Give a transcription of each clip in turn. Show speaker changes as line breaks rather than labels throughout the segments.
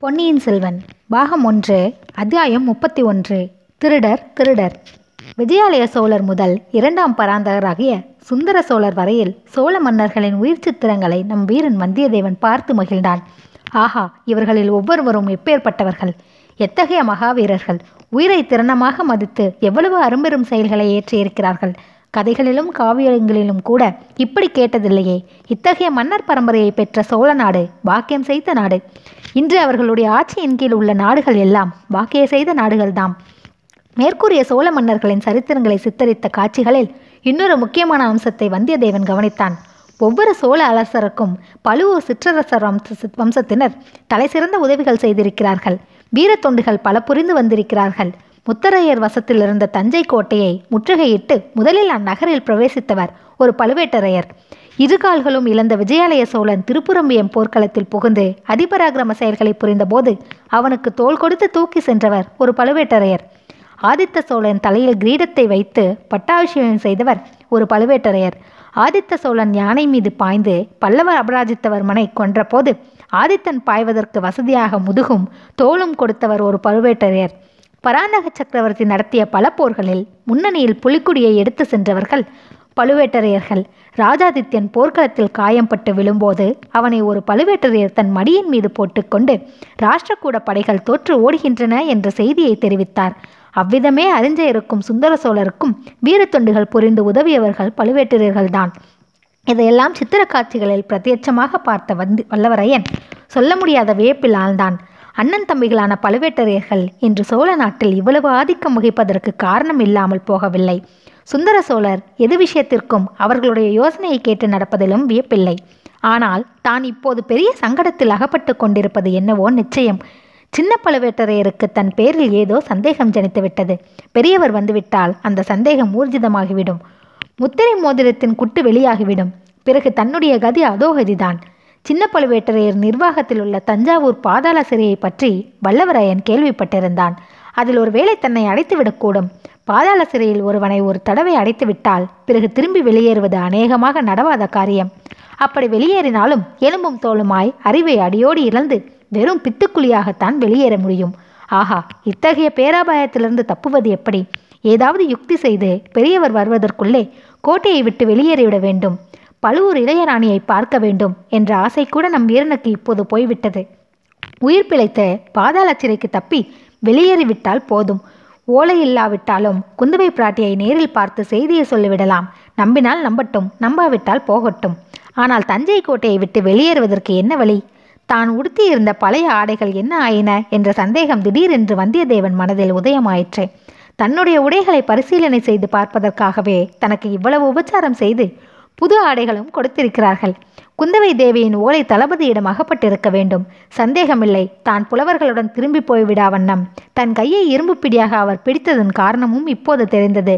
பொன்னியின் செல்வன் பாகம் ஒன்று அத்தியாயம் முப்பத்தி ஒன்று திருடர் திருடர். விஜயாலய சோழர் முதல் இரண்டாம் பராந்தகராகிய சுந்தர சோழர் வரையில் சோழ மன்னர்களின் உயிர் சித்திரங்களை நம் வீரன் வந்தியத்தேவன் பார்த்து மகிழ்ந்தான். ஆஹா இவர்களில் ஒவ்வொருவரும் எப்பேற்பட்டவர்கள்? எத்தகைய மகாவீரர்கள்? உயிரை திறனமாக மதித்து எவ்வளவு அரும்பெரும் செயல்களை ஏற்றியிருக்கிறார்கள்? கதைகளிலும் காவியங்களிலும் கூட இப்படி கேட்டதில்லையே. இத்தகைய மன்னர் பரம்பரையை பெற்ற சோழ நாடு பாக்கியம் செய்த நாடு. இன்று அவர்களுடைய ஆட்சியின் கீழ் உள்ள நாடுகள் எல்லாம் பாக்கிய செய்த நாடுகள்தாம். மேற்கூறிய சோழ மன்னர்களின் சரித்திரங்களை சித்தரித்த காட்சிகளில் இன்னொரு முக்கியமான அம்சத்தை வந்தியத்தேவன் கவனித்தான். ஒவ்வொரு சோழ அரசருக்கும் பழுவூர் சிற்றரசர் வம்ச வம்சத்தினர் தலைசிறந்த உதவிகள் செய்திருக்கிறார்கள். வீர தொண்டுகள் பல புரிந்து வந்திருக்கிறார்கள். முத்தரையர் வசத்தில் இருந்த தஞ்சை கோட்டையை முற்றுகையிட்டு முதலில் அந்நகரில் பிரவேசித்தவர் ஒரு பழுவேட்டரையர். இரு கால்களும் இழந்த விஜயாலய சோழன் திருப்புரம்பியம் போர்க்களத்தில் புகுந்து அதிபராக்கிரம செயல்களை புரிந்தபோது அவனுக்கு தோல் கொடுத்து தூக்கி சென்றவர் ஒரு பழுவேட்டரையர். ஆதித்த சோழன் தலையில் கிரீடத்தை வைத்து பட்டாபிஷேகம் செய்தவர் ஒரு பழுவேட்டரையர். ஆதித்த சோழன் யானை மீது பாய்ந்து பல்லவ அபராஜித்தவர்மனை கொன்றபோது ஆதித்தன் பாய்வதற்கு வசதியாக முதுகும் தோளும் கொடுத்தவர் ஒரு பழுவேட்டரையர். பராந்தக சக்கரவர்த்தி நடத்திய பல போர்களில் முன்னணியில் புலிக்குடியை எடுத்து சென்றவர்கள் பழுவேட்டரையர்கள். ராஜாதித்யன் போர்க்களத்தில் காயம்பட்டு விழும்போது அவனை ஒரு பழுவேட்டரையர் தன் மடியின் மீது போட்டுக்கொண்டு ராஷ்டிரகூட படைகள் தோற்று ஓடுகின்றன என்ற செய்தியை தெரிவித்தார். அவ்விதமே அறிஞ்ச இருக்கும் சுந்தர சோழருக்கும் வீரத்தொண்டுகள் புரிந்து உதவியவர்கள் பழுவேட்டரையர்கள்தான். இதையெல்லாம் சித்திர காட்சிகளில் பிரத்யட்சமாக பார்த்த வந்து வல்லவரையன் சொல்ல முடியாத வியப்பில் ஆழ்ந்தான். அண்ணன் தம்பிகளான பழுவேட்டரையர்கள் இன்று சோழ நாட்டில் இவ்வளவு ஆதிக்கம் வகிப்பதற்கு காரணம் இல்லாமல் போகவில்லை. சுந்தர சோழர் எது விஷயத்திற்கும் அவர்களுடைய யோசனையை கேட்டு நடப்பதிலும் வியப்பில்லை. ஆனால் தான் இப்போது பெரிய சங்கடத்தில் அகப்பட்டு கொண்டிருப்பது என்னவோ நிச்சயம். சின்ன பழுவேட்டரையருக்கு தன் பேரில் ஏதோ சந்தேகம் ஜனித்துவிட்டது. பெரியவர் வந்துவிட்டால் அந்த சந்தேகம் ஊர்ஜிதமாகிவிடும். முத்திரை மோதிரத்தின் குட்டு வெளியாகிவிடும். பிறகு தன்னுடைய கதி அதோ கதிதான் சின்ன பழுவேட்டரையர் நிர்வாகத்தில் உள்ள தஞ்சாவூர் பாதாள சிறையை பற்றி வல்லவராயன் கேள்விப்பட்டிருந்தான். அதில் ஒருவேளை தன்னை அடைத்துவிடக்கூடும் பாதாள சிறையில் ஒருவனை ஒரு தடவை அடைத்துவிட்டால் பிறகு திரும்பி வெளியேறுவது அநேகமாக நடவாத காரியம். அப்படி வெளியேறினாலும் எலும்பும் தோளுமாய் அறிவை அடியோடு இழந்து வெறும் பித்துக்குழியாகத்தான் வெளியேற முடியும். ஆஹா இத்தகைய பேராபாயத்திலிருந்து தப்புவது எப்படி? ஏதாவது யுக்தி செய்து பெரியவர் வருவதற்குள்ளே கோட்டையை விட்டு வெளியேறிவிட வேண்டும். பழுவூர் இளையராணியை பார்க்க வேண்டும் என்ற ஆசை கூட நம் வீரனுக்கு இப்போது போய்விட்டது. உயிர் பிழைத்து பாதாள சிறைக்கு தப்பி வெளியேறிவிட்டால் போதும். ஓலை இல்லாவிட்டாலும் குந்தவை பிராட்டியை நேரில் பார்த்து செய்தியை சொல்லிவிடலாம். நம்பினால் நம்பட்டும் நம்பாவிட்டால் போகட்டும். ஆனால் தஞ்சை கோட்டையை விட்டு வெளியேறுவதற்கு என்ன வழி? தான் உடுத்தியிருந்த பழைய ஆடைகள் என்ன ஆயின என்ற சந்தேகம் திடீரென்று வந்தியத்தேவன் மனதில் உதயமாயிற்று. தன்னுடைய உடைகளை பரிசீலனை செய்து பார்ப்பதற்காகவே தனக்கு இவ்வளவு உபச்சாரம் செய்து புது ஆடைகளும் கொடுத்திருக்கிறார்கள். குந்தவை தேவியின் ஓலை தளபதியிடம் அகப்பட்டிருக்க வேண்டும். சந்தேகமில்லை. தான் புலவர்களுடன் திரும்பி போய்விடா வண்ணம். தன் கையை இரும்பு பிடியாக அவர் பிடித்ததன் காரணமும் இப்போது தெரிந்தது.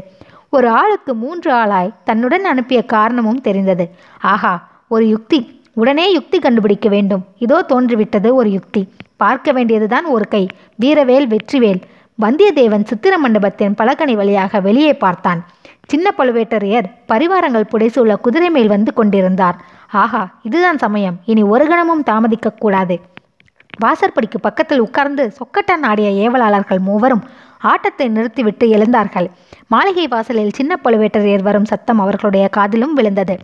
ஒரு ஆளுக்கு மூன்று ஆளாய் தன்னுடன் அனுப்பிய காரணமும் தெரிந்தது. ஆஹா ஒரு யுக்தி. உடனே யுக்தி கண்டுபிடிக்க வேண்டும். இதோ தோன்றிவிட்டது ஒரு யுக்தி. பார்க்க வேண்டியதுதான் ஒரு கை. வீரவேல் வெற்றிவேல். வந்தியத்தேவன் சித்திர மண்டபத்தின் பலகனி வழியாக வெளியே பார்த்தான். சின்ன பழுவேட்டரையர் பரிவாரங்கள் புடைசூழ குதிரை மேல் வந்து கொண்டிருந்தார். ஆஹா இதுதான் சமயம். இனி ஒரு கணமும் தாமதிக்க கூடாது. வாசற்படிக்கு பக்கத்தில் உட்கார்ந்து சொக்கட்டான் ஆடிய ஏவலாளர்கள் மூவரும் ஆட்டத்தை நிறுத்திவிட்டு எழுந்தார்கள். மாளிகை வாசலில் சின்ன பழுவேட்டரையர் வரும் சத்தம் அவர்களுடைய காதிலும் விழுந்தது.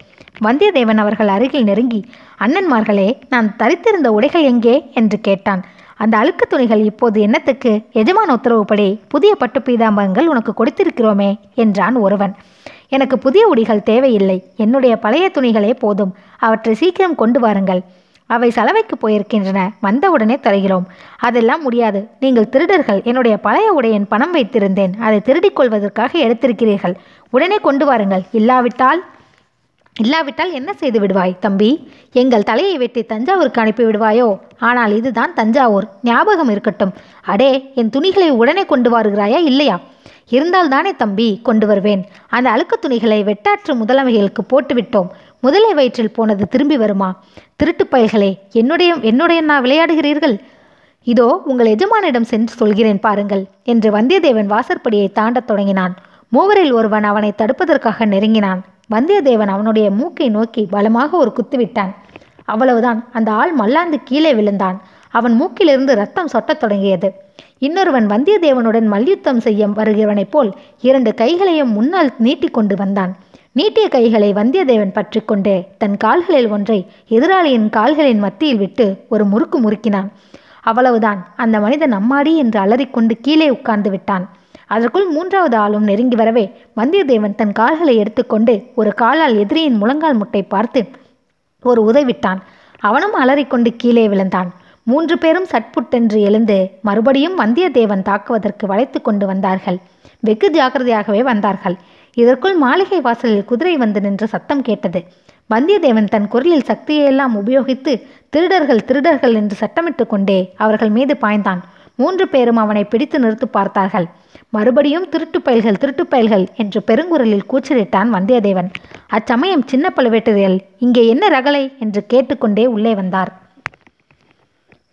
வந்தியத்தேவன் அவர்கள் அருகில் நெருங்கி அண்ணன்மார்களே நான் தரித்திருந்த உடைகள் எங்கே? என்று கேட்டான். அந்த அழுக்கு துணிகள் இப்போது என்னத்துக்கு? எஜமான் உத்தரவுப்படி புதிய பட்டு பீதாம்பரங்கள் உனக்கு கொடுத்திருக்கிறோமே என்றான் ஒருவன். எனக்கு புதிய உடிகள் தேவையில்லை. என்னுடைய பழைய துணிகளே போதும். அவற்றை சீக்கிரம் கொண்டு வாருங்கள். அவை சலவைக்கு போயிருக்கின்றன. வந்தவுடனே தருகிறோம். அதெல்லாம் முடியாது. நீங்கள் திருடர்கள். என்னுடைய பழைய உடையின் பணம் வைத்திருந்தேன். அதை திருடிக் கொள்வதற்காக எடுத்திருக்கிறீர்கள். உடனே கொண்டு வாருங்கள். இல்லாவிட்டால் இல்லாவிட்டால் என்ன செய்து விடுவாய் தம்பி? எங்கள் தலையை வெட்டி தஞ்சாவூருக்கு அனுப்பி விடுவாயோ ஆனால் இதுதான் தஞ்சாவூர். ஞாபகம் இருக்கட்டும். அடே என் துணிகளை உடனே கொண்டு வருகிறாயா இல்லையா? இருந்தால் தானே தம்பி கொண்டு வருவேன். அந்த அழுக்கு துணிகளை வெட்டாற்று முதலமைகளுக்கு போட்டுவிட்டோம். முதலை வயிற்றில் போனது திரும்பி வருமா? திருட்டு பயல்களே என்னுடைய என்னுடைய நான் விளையாடுகிறீர்கள்? இதோ உங்கள் எஜமானிடம் சென்று சொல்கிறேன் பாருங்கள் என்று வந்தியத்தேவன் வாசற்படியை தாண்டத் தொடங்கினான். மூவரில் ஒருவன் அவனை தடுப்பதற்காக நெருங்கினான். வந்தியத்தேவன் அவனுடைய மூக்கை நோக்கி பலமாக ஒரு குத்து விட்டான் அவ்வளவுதான். அந்த ஆள் மல்லாந்து கீழே விழுந்தான். அவன் மூக்கிலிருந்து ரத்தம் சொட்டத் தொடங்கியது. இன்னொருவன் வந்தியத்தேவனுடன் மல்யுத்தம் செய்ய வருகிறவனைப் போல் இரண்டு கைகளையும் முன்னால் நீட்டிக்கொண்டு வந்தான். நீட்டிய கைகளை வந்தியத்தேவன் பற்றி கொண்டு தன் கால்களில் ஒன்றை எதிராளியின் கால்களின் மத்தியில் விட்டு ஒரு முறுக்கு முறுக்கினான். அவ்வளவுதான். அந்த மனிதன் அம்மாடி என்று அலறிக்கொண்டு கீழே உட்கார்ந்து விட்டான். அதற்குள் மூன்றாவது ஆளும் நெருங்கி வரவே வந்தியத்தேவன் தன் கால்களை எடுத்துக்கொண்டு ஒரு காலால் எதிரியின் முழங்கால் முட்டை பார்த்து ஒரு உதைவிட்டான் அவனும் அலறிக்கொண்டு கீழே விழுந்தான். மூன்று பேரும் சட்புட்டென்று எழுந்து மறுபடியும் வந்தியத்தேவன் தாக்குவதற்கு வளைத்து கொண்டு வந்தார்கள். வெகு ஜாக்கிரதையாகவே வந்தார்கள். இதற்குள் மாளிகை வாசலில் குதிரை வந்து நின்று சத்தம் கேட்டது. வந்தியத்தேவன் தன் குரலில் சக்தியையெல்லாம் உபயோகித்து திருடர்கள் திருடர்கள் என்று சட்டமிட்டு கொண்டே அவர்கள் மீது பாய்ந்தான். மூன்று பேரும் அவனை பிடித்து நிறுத்து பார்த்தார்கள். மறுபடியும் திருட்டு பயல்கள் திருட்டு பயல்கள் என்று பெருங்குரலில் கூச்சலிட்டான் வந்தியத்தேவன். அச்சமயம் சின்ன பழுவேட்டரையல் இங்கே என்ன ரகலை? என்று கேட்டுக்கொண்டே உள்ளே வந்தார்.